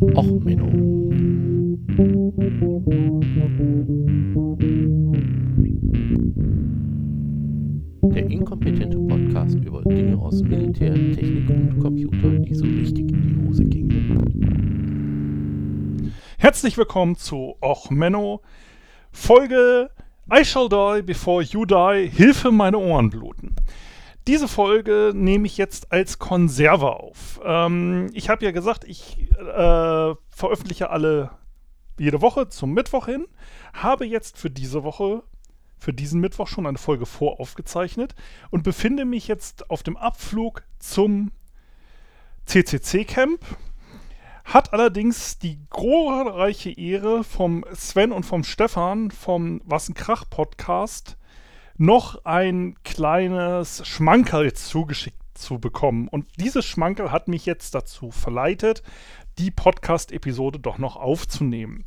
Och, Menno. Der inkompetente Podcast über Dinge aus Militär, Technik und Computer, die so richtig in die Hose gingen. Herzlich willkommen zu Och Menno, Folge I Shall Die Before You Die, Hilfe, meine Ohren bluten. Diese Folge nehme ich jetzt als Konserve auf. Ähm, ich habe ja gesagt, ich äh, veröffentliche alle jede Woche zum Mittwoch hin. Habe jetzt für diese Woche, für diesen Mittwoch schon eine Folge voraufgezeichnet und befinde mich jetzt auf dem Abflug zum CCC-Camp. Hat allerdings die glorreiche Ehre vom Sven und vom Stefan vom Was ein Krach Podcast noch ein kleines Schmankerl zugeschickt zu bekommen. Und dieses Schmankerl hat mich jetzt dazu verleitet, die Podcast-Episode doch noch aufzunehmen.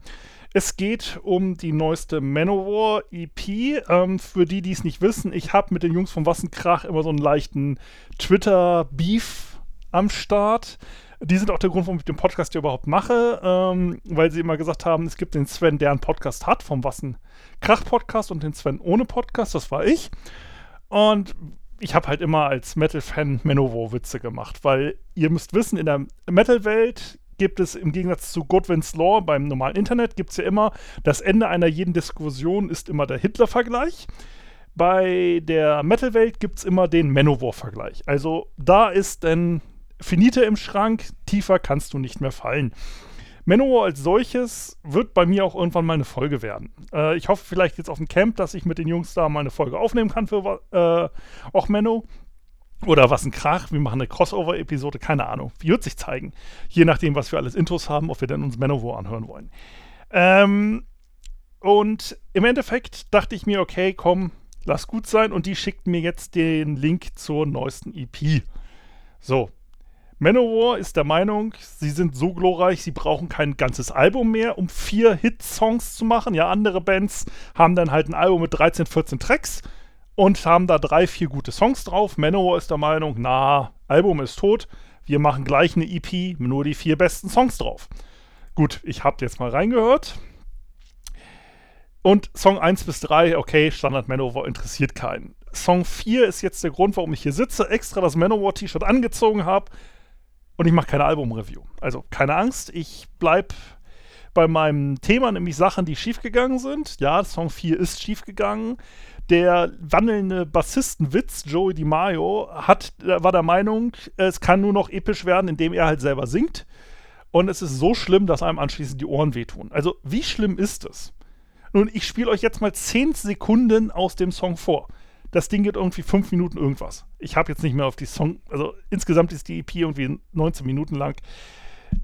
Es geht um die neueste Manowar EP. Ähm, für die, die es nicht wissen, ich habe mit den Jungs vom Wassenkrach immer so einen leichten Twitter-Beef am Start. Die sind auch der Grund, warum ich den Podcast hier überhaupt mache, ähm, weil sie immer gesagt haben, es gibt den Sven, der einen Podcast hat, vom Wassen Krach Podcast und den Sven ohne Podcast, das war ich. Und ich habe halt immer als Metal-Fan Manowar-Witze gemacht, weil ihr müsst wissen, in der Metal-Welt gibt es im Gegensatz zu Godwin's Law beim normalen Internet, gibt es ja immer, das Ende einer jeden Diskussion ist immer der Hitler-Vergleich. Bei der Metal-Welt gibt es immer den Manowar-Vergleich. Also da ist denn Finite im Schrank, tiefer kannst du nicht mehr fallen. Manowar als solches wird bei mir auch irgendwann mal eine Folge werden. Äh, ich hoffe vielleicht jetzt auf dem Camp, dass ich mit den Jungs da mal eine Folge aufnehmen kann für äh, auch Menno. Oder was ein Krach, wir machen eine Crossover-Episode, keine Ahnung. Wird sich zeigen? Je nachdem, was wir alles Intros haben, ob wir denn uns Manowar anhören wollen. Ähm, und im Endeffekt dachte ich mir, okay, komm, lass gut sein. Und die schickt mir jetzt den Link zur neuesten EP. So, Manowar ist der Meinung, sie sind so glorreich, sie brauchen kein ganzes Album mehr, um vier Hit-Songs zu machen. Ja, andere Bands haben dann halt ein Album mit 13, 14 Tracks und haben da drei, vier gute Songs drauf. Manowar ist der Meinung, na, Album ist tot, wir machen gleich eine EP, nur die vier besten Songs drauf. Gut, ich habe jetzt mal reingehört. Und Song 1 bis 3, okay, Standard Manowar interessiert keinen. Song 4 ist jetzt der Grund, warum ich hier sitze, extra das Manowar-T-Shirt angezogen habe, und ich mache keine Album-Review. Also keine Angst, ich bleibe bei meinem Thema, nämlich Sachen, die schiefgegangen sind. Ja, Song 4 ist schiefgegangen. Der wandelnde Bassistenwitz, Joey DiMaio, hat, war der Meinung, es kann nur noch episch werden, indem er halt selber singt. Und es ist so schlimm, dass einem anschließend die Ohren wehtun. Also, wie schlimm ist es? Nun, ich spiele euch jetzt mal 10 Sekunden aus dem Song vor. Das Ding geht irgendwie fünf Minuten irgendwas. Ich habe jetzt nicht mehr auf die Song, also insgesamt ist die EP irgendwie 19 Minuten lang.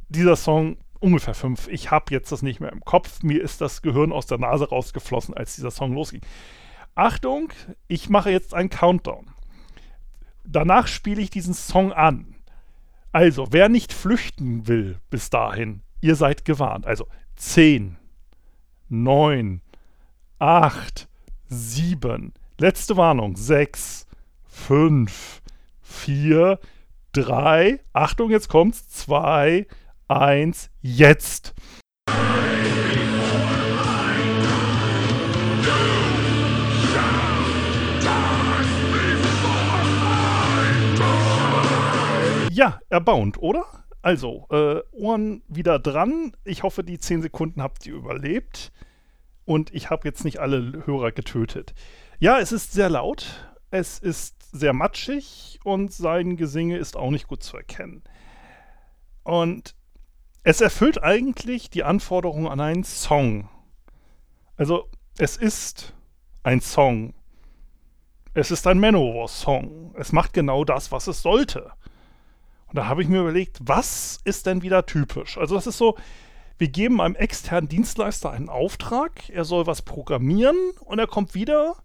Dieser Song ungefähr fünf. Ich habe jetzt das nicht mehr im Kopf. Mir ist das Gehirn aus der Nase rausgeflossen, als dieser Song losging. Achtung, ich mache jetzt einen Countdown. Danach spiele ich diesen Song an. Also, wer nicht flüchten will bis dahin, ihr seid gewarnt. Also 10, 9, 8, 7, Letzte Warnung. 6, 5, 4, 3, Achtung, jetzt kommt's. 2, 1, jetzt. Ja, erbauend, oder? Also, äh, Ohren wieder dran. Ich hoffe, die 10 Sekunden habt ihr überlebt. Und ich habe jetzt nicht alle Hörer getötet. Ja, es ist sehr laut, es ist sehr matschig und sein Gesinge ist auch nicht gut zu erkennen. Und es erfüllt eigentlich die Anforderungen an einen Song. Also, es ist ein Song. Es ist ein Manowar-Song. Es macht genau das, was es sollte. Und da habe ich mir überlegt, was ist denn wieder typisch? Also, das ist so, wir geben einem externen Dienstleister einen Auftrag, er soll was programmieren und er kommt wieder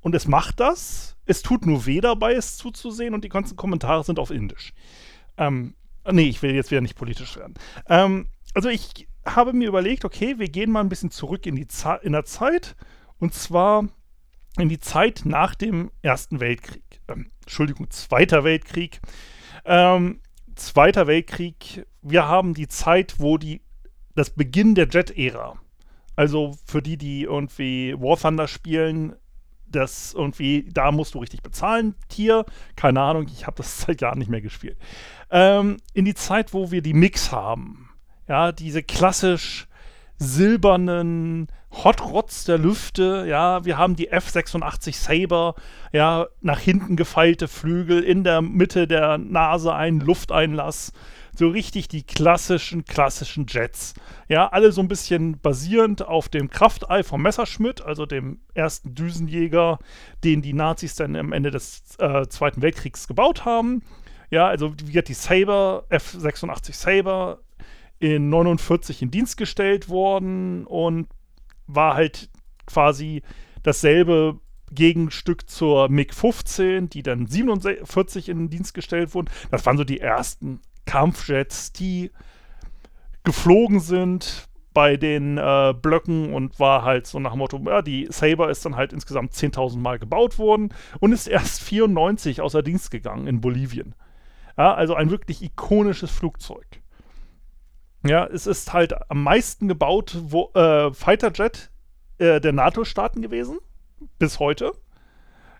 und es macht das. Es tut nur weh dabei, es zuzusehen und die ganzen Kommentare sind auf Indisch. Ähm, nee, ich will jetzt wieder nicht politisch werden. Ähm, also ich habe mir überlegt, okay, wir gehen mal ein bisschen zurück in, die in der Zeit und zwar in die Zeit nach dem Ersten Weltkrieg. Ähm, Entschuldigung, Zweiter Weltkrieg. Ähm, Zweiter Weltkrieg, wir haben die Zeit, wo die das Beginn der Jet-Ära. Also für die, die irgendwie War Thunder spielen, das irgendwie, da musst du richtig bezahlen. Tier, keine Ahnung, ich habe das seit Jahren nicht mehr gespielt. Ähm, in die Zeit, wo wir die Mix haben, ja, diese klassisch silbernen Hot Rods der Lüfte, ja, wir haben die F-86 Saber, ja, nach hinten gefeilte Flügel, in der Mitte der Nase ein Lufteinlass, so richtig die klassischen, klassischen Jets. Ja, alle so ein bisschen basierend auf dem Kraftei vom Messerschmitt, also dem ersten Düsenjäger, den die Nazis dann am Ende des äh, Zweiten Weltkriegs gebaut haben. Ja, also wie gesagt, die Saber, F-86 Saber, in 49 in Dienst gestellt worden und war halt quasi dasselbe Gegenstück zur MiG-15, die dann 47 in Dienst gestellt wurden. Das waren so die ersten Kampfjets, die geflogen sind bei den äh, Blöcken und war halt so nach dem Motto, ja, die Saber ist dann halt insgesamt 10.000 Mal gebaut worden und ist erst 94 außer Dienst gegangen in Bolivien. Ja, also ein wirklich ikonisches Flugzeug. Ja, es ist halt am meisten gebaut, wo, äh, Fighterjet äh, der NATO-Staaten gewesen, bis heute.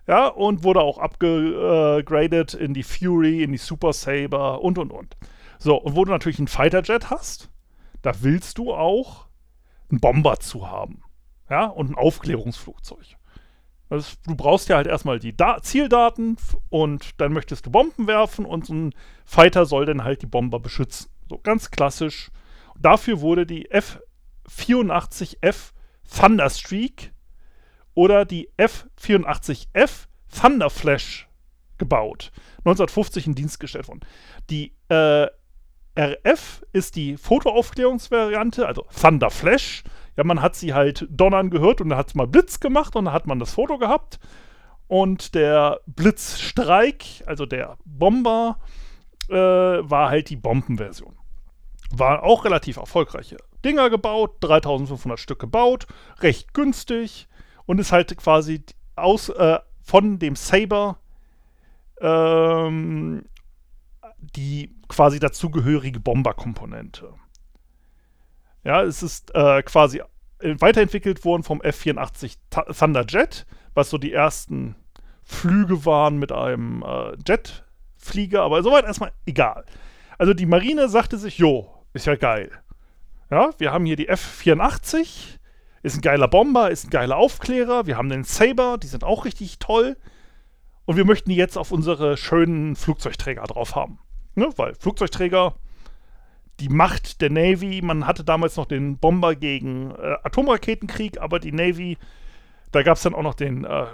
Ja, und wurde auch abgegradet in die Fury, in die Super Saber und und und. So, und wo du natürlich einen Fighterjet hast, da willst du auch einen Bomber zu haben. Ja, und ein Aufklärungsflugzeug. Also, du brauchst ja halt erstmal die da Zieldaten und dann möchtest du Bomben werfen und so ein Fighter soll dann halt die Bomber beschützen. So ganz klassisch. Dafür wurde die F-84F Thunderstreak oder die F-84F Thunderflash gebaut. 1950 in Dienst gestellt worden. Die äh, RF ist die Fotoaufklärungsvariante, also Thunderflash. Ja, man hat sie halt donnern gehört und dann hat es mal Blitz gemacht und dann hat man das Foto gehabt. Und der Blitzstreik, also der Bomber, äh, war halt die Bombenversion. War auch relativ erfolgreiche Dinger gebaut, 3500 Stück gebaut, recht günstig und ist halt quasi aus, äh, von dem Saber ähm, die quasi dazugehörige Bomberkomponente. Ja, es ist äh, quasi weiterentwickelt worden vom F-84 Thunderjet, was so die ersten Flüge waren mit einem äh, Jetflieger, aber soweit erstmal egal. Also die Marine sagte sich, jo, ist ja geil. Ja, wir haben hier die F-84, ist ein geiler Bomber, ist ein geiler Aufklärer. Wir haben den Saber, die sind auch richtig toll. Und wir möchten die jetzt auf unsere schönen Flugzeugträger drauf haben. Ne? Weil Flugzeugträger, die Macht der Navy, man hatte damals noch den Bomber gegen äh, Atomraketenkrieg, aber die Navy, da gab es dann auch noch den, äh,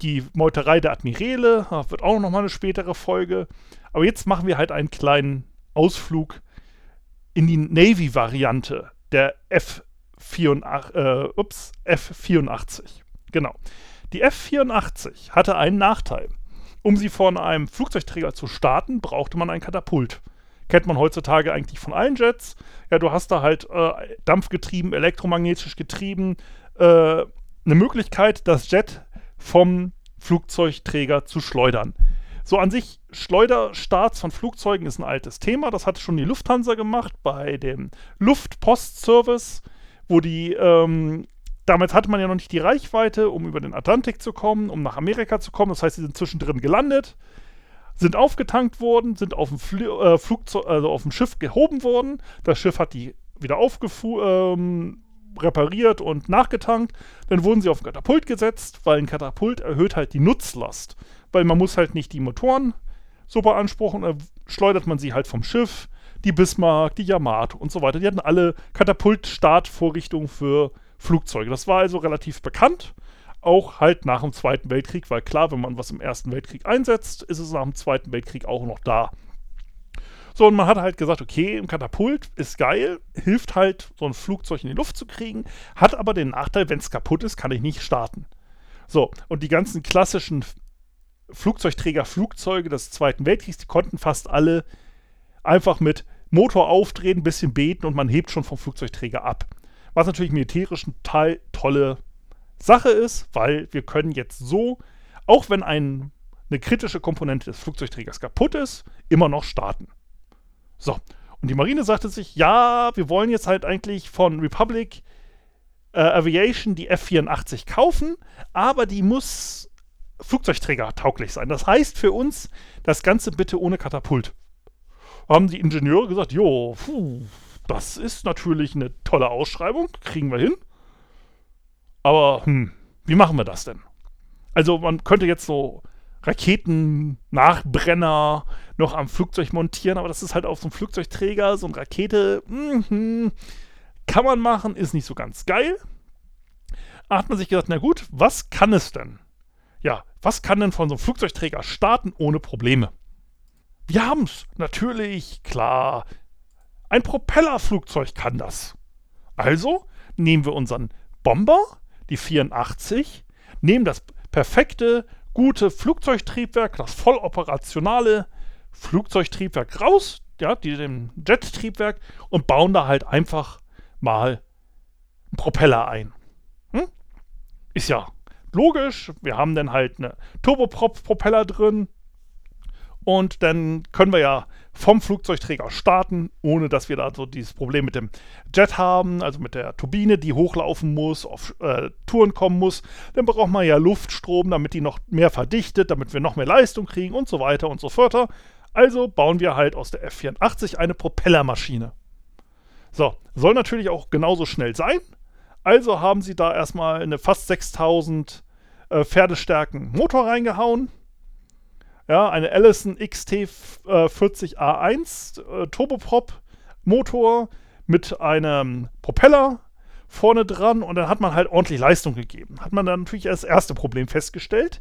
die Meuterei der Admiräle, das wird auch noch mal eine spätere Folge. Aber jetzt machen wir halt einen kleinen Ausflug in die Navy-Variante der F 84, äh, ups, F84. Genau. Die F84 hatte einen Nachteil. Um sie von einem Flugzeugträger zu starten, brauchte man ein Katapult. Kennt man heutzutage eigentlich von allen Jets. Ja, du hast da halt äh, dampfgetrieben, elektromagnetisch getrieben, äh, eine Möglichkeit, das Jet vom Flugzeugträger zu schleudern. So an sich, Schleuderstarts von Flugzeugen ist ein altes Thema. Das hatte schon die Lufthansa gemacht bei dem Luftpostservice wo die, ähm, damals hatte man ja noch nicht die Reichweite, um über den Atlantik zu kommen, um nach Amerika zu kommen. Das heißt, sie sind zwischendrin gelandet, sind aufgetankt worden, sind auf dem, Fl äh, Flugzeug, also auf dem Schiff gehoben worden. Das Schiff hat die wieder aufgefu ähm, repariert und nachgetankt. Dann wurden sie auf ein Katapult gesetzt, weil ein Katapult erhöht halt die Nutzlast. Weil man muss halt nicht die Motoren so beanspruchen, dann schleudert man sie halt vom Schiff die Bismarck, die Yamato und so weiter. Die hatten alle Katapultstartvorrichtungen für Flugzeuge. Das war also relativ bekannt. Auch halt nach dem Zweiten Weltkrieg, weil klar, wenn man was im Ersten Weltkrieg einsetzt, ist es nach dem Zweiten Weltkrieg auch noch da. So, und man hat halt gesagt, okay, ein Katapult ist geil, hilft halt, so ein Flugzeug in die Luft zu kriegen, hat aber den Nachteil, wenn es kaputt ist, kann ich nicht starten. So, und die ganzen klassischen Flugzeugträger, Flugzeuge des Zweiten Weltkriegs, die konnten fast alle einfach mit Motor aufdrehen, ein bisschen beten und man hebt schon vom Flugzeugträger ab. Was natürlich militärisch eine tolle Sache ist, weil wir können jetzt so, auch wenn ein, eine kritische Komponente des Flugzeugträgers kaputt ist, immer noch starten. So, Und die Marine sagte sich, ja, wir wollen jetzt halt eigentlich von Republic äh, Aviation die F-84 kaufen, aber die muss Flugzeugträger tauglich sein. Das heißt für uns, das Ganze bitte ohne Katapult. Haben die Ingenieure gesagt, jo, puh, das ist natürlich eine tolle Ausschreibung, kriegen wir hin. Aber, hm, wie machen wir das denn? Also man könnte jetzt so Raketen-Nachbrenner noch am Flugzeug montieren, aber das ist halt auf so einem Flugzeugträger, so eine Rakete, mh, kann man machen, ist nicht so ganz geil. Da hat man sich gedacht, na gut, was kann es denn? Ja, was kann denn von so einem Flugzeugträger starten ohne Probleme? Wir haben es, natürlich, klar. Ein Propellerflugzeug kann das. Also nehmen wir unseren Bomber, die 84, nehmen das perfekte, gute Flugzeugtriebwerk, das voll operationale Flugzeugtriebwerk raus, ja, die, dem Jet-Triebwerk und bauen da halt einfach mal einen Propeller ein. Hm? Ist ja logisch. Wir haben dann halt eine Turboprop-Propeller drin. Und dann können wir ja vom Flugzeugträger starten, ohne dass wir da so dieses Problem mit dem Jet haben, also mit der Turbine, die hochlaufen muss, auf äh, Touren kommen muss. Dann braucht man ja Luftstrom, damit die noch mehr verdichtet, damit wir noch mehr Leistung kriegen und so weiter und so fort. Also bauen wir halt aus der F-84 eine Propellermaschine. So, soll natürlich auch genauso schnell sein. Also haben sie da erstmal eine fast 6000 äh, Pferdestärken Motor reingehauen. Ja, eine Allison XT40A1 äh, äh, Turboprop Motor mit einem Propeller vorne dran und dann hat man halt ordentlich Leistung gegeben. Hat man dann natürlich als erste Problem festgestellt.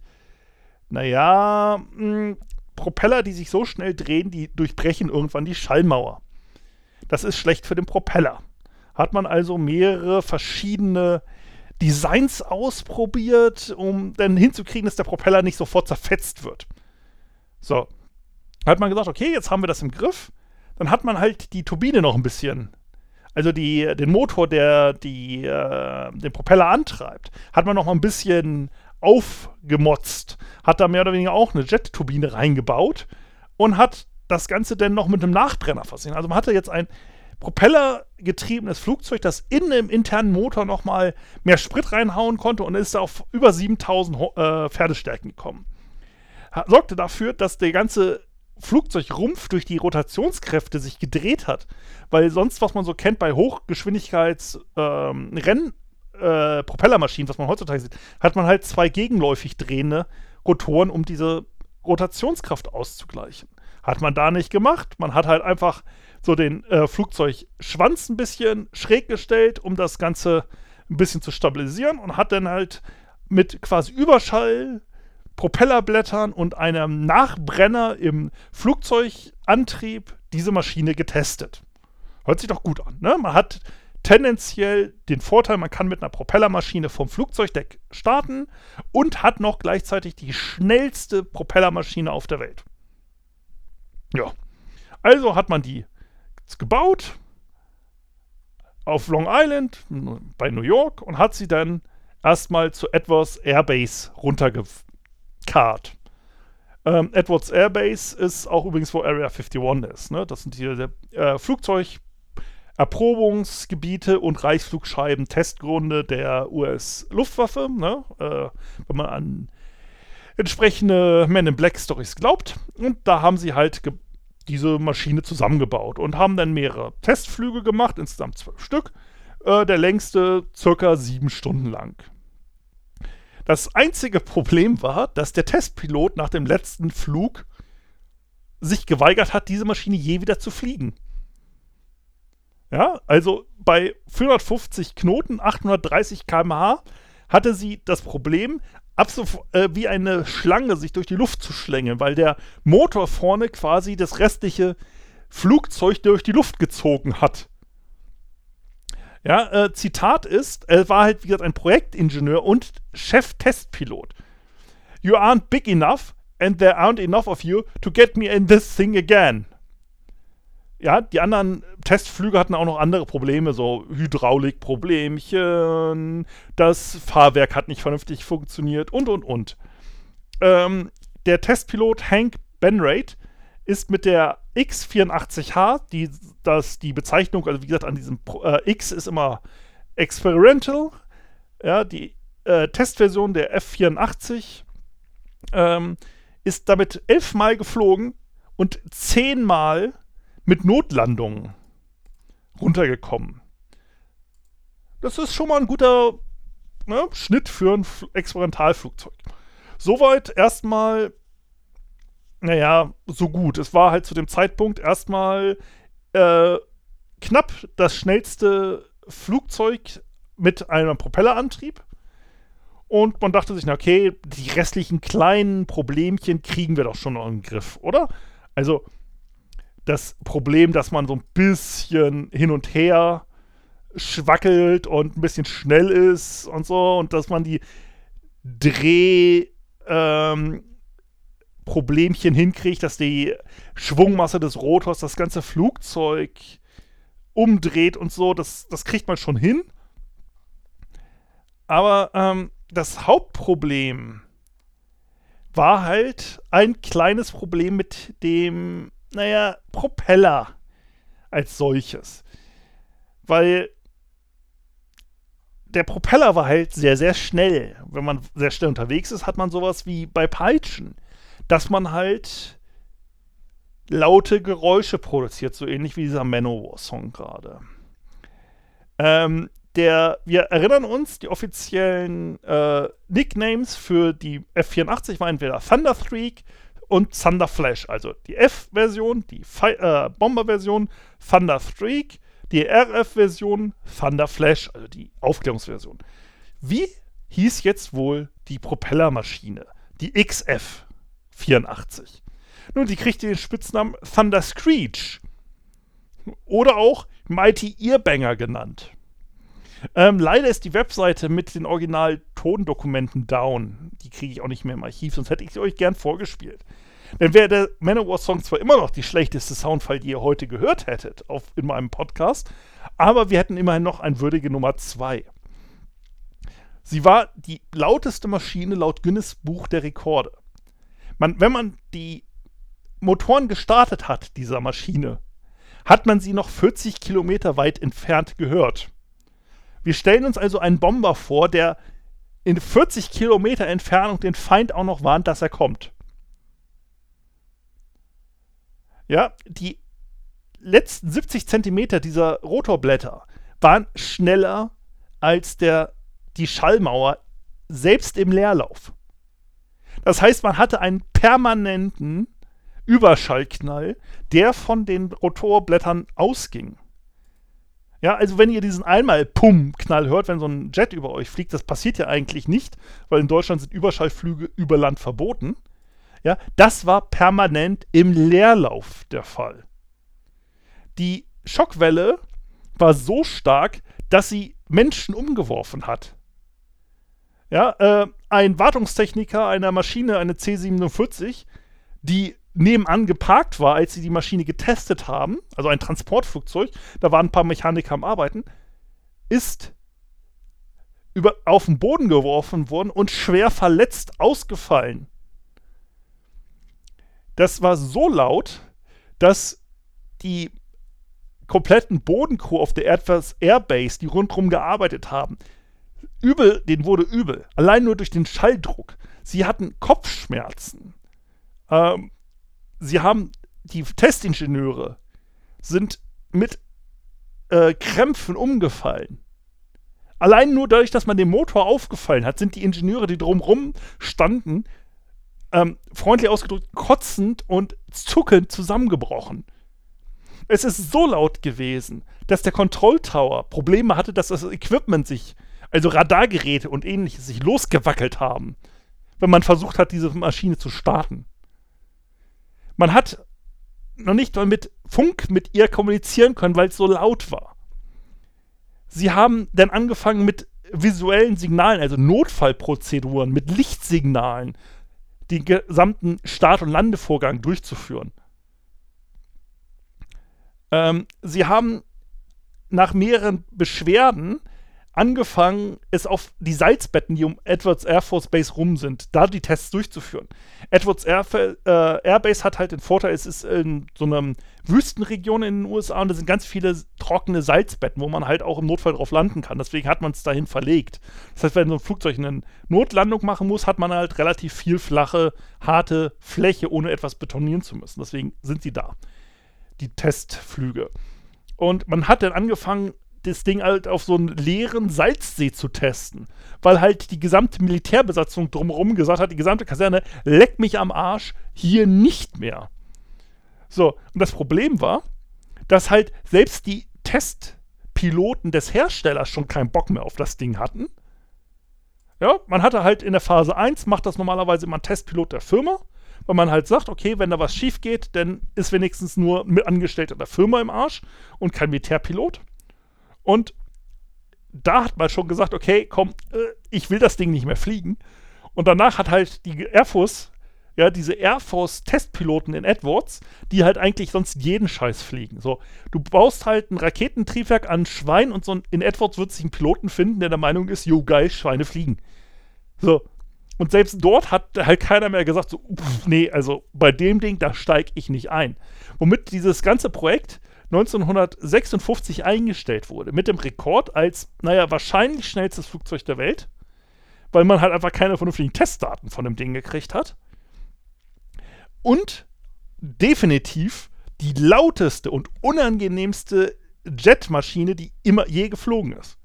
Naja, mh, hm, Propeller, die sich so schnell drehen, die durchbrechen irgendwann die Schallmauer. Das ist schlecht für den Propeller. Hat man also mehrere verschiedene Designs ausprobiert, um dann hinzukriegen, dass der Propeller nicht sofort zerfetzt wird. So. Hat man gesagt, okay, jetzt haben wir das im Griff. Dann hat man halt die Turbine noch ein bisschen, also die, den Motor, der die, äh, den Propeller antreibt, hat man noch mal ein bisschen aufgemotzt. Hat da mehr oder weniger auch eine Jet-Turbine reingebaut und hat das Ganze dann noch mit einem Nachbrenner versehen. Also man hatte jetzt ein propellergetriebenes Flugzeug, das in dem internen Motor nochmal mehr Sprit reinhauen konnte und ist auf über 7000 äh, Pferdestärken gekommen. Sorgte dafür, dass der ganze Flugzeugrumpf durch die Rotationskräfte sich gedreht hat. Weil sonst, was man so kennt bei Hochgeschwindigkeits-Renn- ähm, äh, Propellermaschinen, was man heutzutage sieht, hat man halt zwei gegenläufig drehende Rotoren, um diese Rotationskraft auszugleichen. Hat man da nicht gemacht. Man hat halt einfach so den äh, Flugzeugschwanz ein bisschen schräg gestellt, um das Ganze ein bisschen zu stabilisieren und hat dann halt mit quasi Überschall, Propellerblättern und einem Nachbrenner im Flugzeugantrieb diese Maschine getestet. Hört sich doch gut an, ne? Man hat tendenziell den Vorteil, man kann mit einer Propellermaschine vom Flugzeugdeck starten und hat noch gleichzeitig die schnellste Propellermaschine auf der Welt. Ja. Also hat man die gebaut auf Long Island bei New York und hat sie dann erstmal zu Edwards Airbase runtergekarrt. Ähm, Edwards Airbase ist auch übrigens, wo Area 51 ist. Ne? Das sind hier äh, Flugzeugerprobungsgebiete und Reichsflugscheiben, Testgründe der US-Luftwaffe. Ne? Äh, wenn man an entsprechende Men in Black Stories glaubt. Und da haben sie halt diese Maschine zusammengebaut und haben dann mehrere Testflüge gemacht, insgesamt zwölf Stück. Äh, der längste circa sieben Stunden lang. Das einzige Problem war, dass der Testpilot nach dem letzten Flug sich geweigert hat, diese Maschine je wieder zu fliegen. Ja, also bei 450 Knoten, 830 km/h hatte sie das Problem, absolut äh, wie eine Schlange sich durch die Luft zu schlängeln, weil der Motor vorne quasi das restliche Flugzeug durch die Luft gezogen hat. Ja, äh, Zitat ist, er war halt wie gesagt ein Projektingenieur und Chef-Testpilot. You aren't big enough and there aren't enough of you to get me in this thing again ja, die anderen Testflüge hatten auch noch andere Probleme, so Hydraulikproblemchen, das Fahrwerk hat nicht vernünftig funktioniert und und und. Ähm, der Testpilot Hank Benrate ist mit der X84H, die, das, die Bezeichnung, also wie gesagt, an diesem äh, X ist immer Experimental, ja, die äh, Testversion der F84 ähm, ist damit elfmal geflogen und zehnmal mit Notlandungen runtergekommen. Das ist schon mal ein guter ne, Schnitt für ein Experimentalflugzeug. Soweit erstmal, naja, so gut. Es war halt zu dem Zeitpunkt erstmal äh, knapp das schnellste Flugzeug mit einem Propellerantrieb. Und man dachte sich, na okay, die restlichen kleinen Problemchen kriegen wir doch schon noch den Griff, oder? Also das Problem, dass man so ein bisschen hin und her schwackelt und ein bisschen schnell ist und so und dass man die Dreh ähm, Problemchen hinkriegt, dass die Schwungmasse des Rotors das ganze Flugzeug umdreht und so, das, das kriegt man schon hin. Aber ähm, das Hauptproblem war halt ein kleines Problem mit dem, naja, Propeller als solches. Weil der Propeller war halt sehr, sehr schnell. Wenn man sehr schnell unterwegs ist, hat man sowas wie bei Peitschen, dass man halt laute Geräusche produziert, so ähnlich wie dieser Manowar-Song gerade. Ähm, der, wir erinnern uns, die offiziellen äh, Nicknames für die F84 waren entweder Thunderstreak und Thunderflash, also die F-Version, die äh, Bomber-Version, Thunderstreak, die RF-Version, Thunderflash, also die Aufklärungsversion. Wie hieß jetzt wohl die Propellermaschine, die XF-84? Nun, die kriegte den Spitznamen Thunder Screech oder auch Mighty Earbanger genannt. Ähm, leider ist die Webseite mit den Original-Tondokumenten down. Die kriege ich auch nicht mehr im Archiv, sonst hätte ich sie euch gern vorgespielt. Dann wäre der Manowar-Song zwar immer noch die schlechteste Soundfile, die ihr heute gehört hättet auf, in meinem Podcast, aber wir hätten immerhin noch ein würdige Nummer 2. Sie war die lauteste Maschine laut Guinness Buch der Rekorde. Man, wenn man die Motoren gestartet hat, dieser Maschine, hat man sie noch 40 Kilometer weit entfernt gehört. Wir stellen uns also einen Bomber vor, der in 40 Kilometer Entfernung den Feind auch noch warnt, dass er kommt. Ja, die letzten 70 Zentimeter dieser Rotorblätter waren schneller als der, die Schallmauer selbst im Leerlauf. Das heißt, man hatte einen permanenten Überschallknall, der von den Rotorblättern ausging. Ja, also wenn ihr diesen einmal Pum-Knall hört, wenn so ein Jet über euch fliegt, das passiert ja eigentlich nicht, weil in Deutschland sind Überschallflüge über Land verboten. Ja, das war permanent im Leerlauf der Fall. Die Schockwelle war so stark, dass sie Menschen umgeworfen hat. Ja, äh, ein Wartungstechniker einer Maschine, eine C-47, die nebenan geparkt war, als sie die Maschine getestet haben, also ein Transportflugzeug, da waren ein paar Mechaniker am Arbeiten, ist über, auf den Boden geworfen worden und schwer verletzt ausgefallen. Das war so laut, dass die kompletten Bodencrew auf der Airbus Airbase, die rundherum gearbeitet haben, übel, denen wurde übel. Allein nur durch den Schalldruck. Sie hatten Kopfschmerzen. Ähm, sie haben, die Testingenieure sind mit äh, Krämpfen umgefallen. Allein nur dadurch, dass man den Motor aufgefallen hat, sind die Ingenieure, die drumrum standen, ähm, freundlich ausgedrückt, kotzend und zuckend zusammengebrochen. Es ist so laut gewesen, dass der Control Tower Probleme hatte, dass das Equipment sich, also Radargeräte und ähnliches, sich losgewackelt haben, wenn man versucht hat, diese Maschine zu starten. Man hat noch nicht mal mit Funk mit ihr kommunizieren können, weil es so laut war. Sie haben dann angefangen mit visuellen Signalen, also Notfallprozeduren, mit Lichtsignalen, den gesamten Start- und Landevorgang durchzuführen. Ähm, sie haben nach mehreren Beschwerden angefangen, es auf die Salzbetten, die um Edwards Air Force Base rum sind, da die Tests durchzuführen. Edwards Air, äh, Air Base hat halt den Vorteil, es ist in so einer Wüstenregion in den USA und da sind ganz viele trockene Salzbetten, wo man halt auch im Notfall drauf landen kann. Deswegen hat man es dahin verlegt. Das heißt, wenn so ein Flugzeug eine Notlandung machen muss, hat man halt relativ viel flache, harte Fläche, ohne etwas betonieren zu müssen. Deswegen sind sie da. Die Testflüge. Und man hat dann angefangen, das Ding halt auf so einen leeren Salzsee zu testen. Weil halt die gesamte Militärbesatzung drumherum gesagt hat, die gesamte Kaserne, leck mich am Arsch, hier nicht mehr. So, und das Problem war, dass halt selbst die Testpiloten des Herstellers schon keinen Bock mehr auf das Ding hatten. Ja, man hatte halt in der Phase 1, macht das normalerweise immer ein Testpilot der Firma, weil man halt sagt, okay, wenn da was schief geht, dann ist wenigstens nur mit Angestellter der Firma im Arsch und kein Militärpilot. Und da hat man schon gesagt, okay, komm, äh, ich will das Ding nicht mehr fliegen. Und danach hat halt die Air Force, ja, diese Air Force Testpiloten in Edwards, die halt eigentlich sonst jeden Scheiß fliegen. So, du baust halt ein Raketentriebwerk an Schwein und so in Edwards wird sich ein Piloten finden, der der Meinung ist, jo, geil, Schweine fliegen. So. Und selbst dort hat halt keiner mehr gesagt, so, pff, nee, also bei dem Ding, da steige ich nicht ein. Womit dieses ganze Projekt 1956 eingestellt wurde. Mit dem Rekord als, naja, wahrscheinlich schnellstes Flugzeug der Welt. Weil man halt einfach keine vernünftigen Testdaten von dem Ding gekriegt hat. Und definitiv die lauteste und unangenehmste Jetmaschine, die immer je geflogen ist.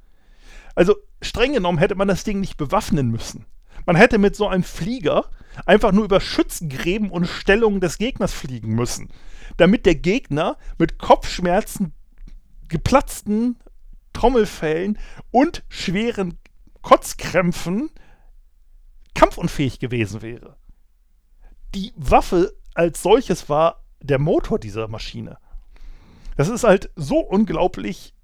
Also streng genommen hätte man das Ding nicht bewaffnen müssen. Man hätte mit so einem Flieger einfach nur über Schützengräben und Stellungen des Gegners fliegen müssen damit der Gegner mit Kopfschmerzen, geplatzten Trommelfällen und schweren Kotzkrämpfen kampfunfähig gewesen wäre. Die Waffe als solches war der Motor dieser Maschine. Das ist halt so unglaublich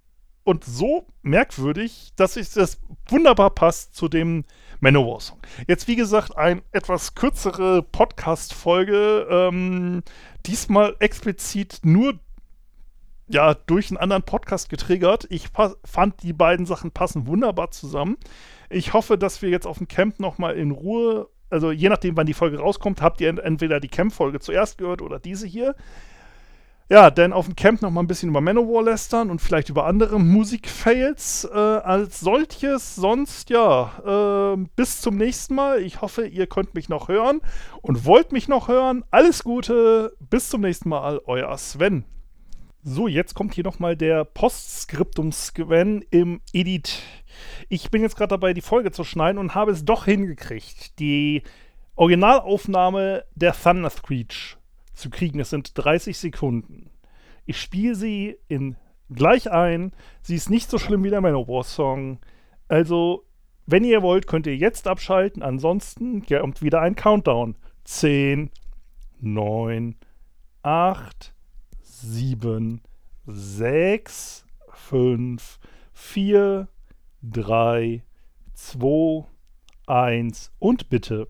und so merkwürdig, dass es das wunderbar passt zu dem Manowar-Song. Jetzt, wie gesagt, eine etwas kürzere Podcast-Folge. Ähm, diesmal explizit nur ja, durch einen anderen Podcast getriggert. Ich fand, die beiden Sachen passen wunderbar zusammen. Ich hoffe, dass wir jetzt auf dem Camp nochmal in Ruhe, also je nachdem, wann die Folge rauskommt, habt ihr entweder die Camp-Folge zuerst gehört oder diese hier. Ja, denn auf dem Camp noch mal ein bisschen über Manowar lästern und vielleicht über andere Musik-Fails äh, als solches. Sonst, ja, äh, bis zum nächsten Mal. Ich hoffe, ihr könnt mich noch hören und wollt mich noch hören. Alles Gute, bis zum nächsten Mal, euer Sven. So, jetzt kommt hier nochmal der Postskriptum Sven im Edit. Ich bin jetzt gerade dabei, die Folge zu schneiden und habe es doch hingekriegt. Die Originalaufnahme der Thunder Screech zu kriegen. Es sind 30 Sekunden. Ich spiele sie in gleich ein. Sie ist nicht so schlimm wie der Manowar-Song. Also, wenn ihr wollt, könnt ihr jetzt abschalten. Ansonsten kommt wieder ein Countdown. 10, 9, 8, 7, 6, 5, 4, 3, 2, 1 und bitte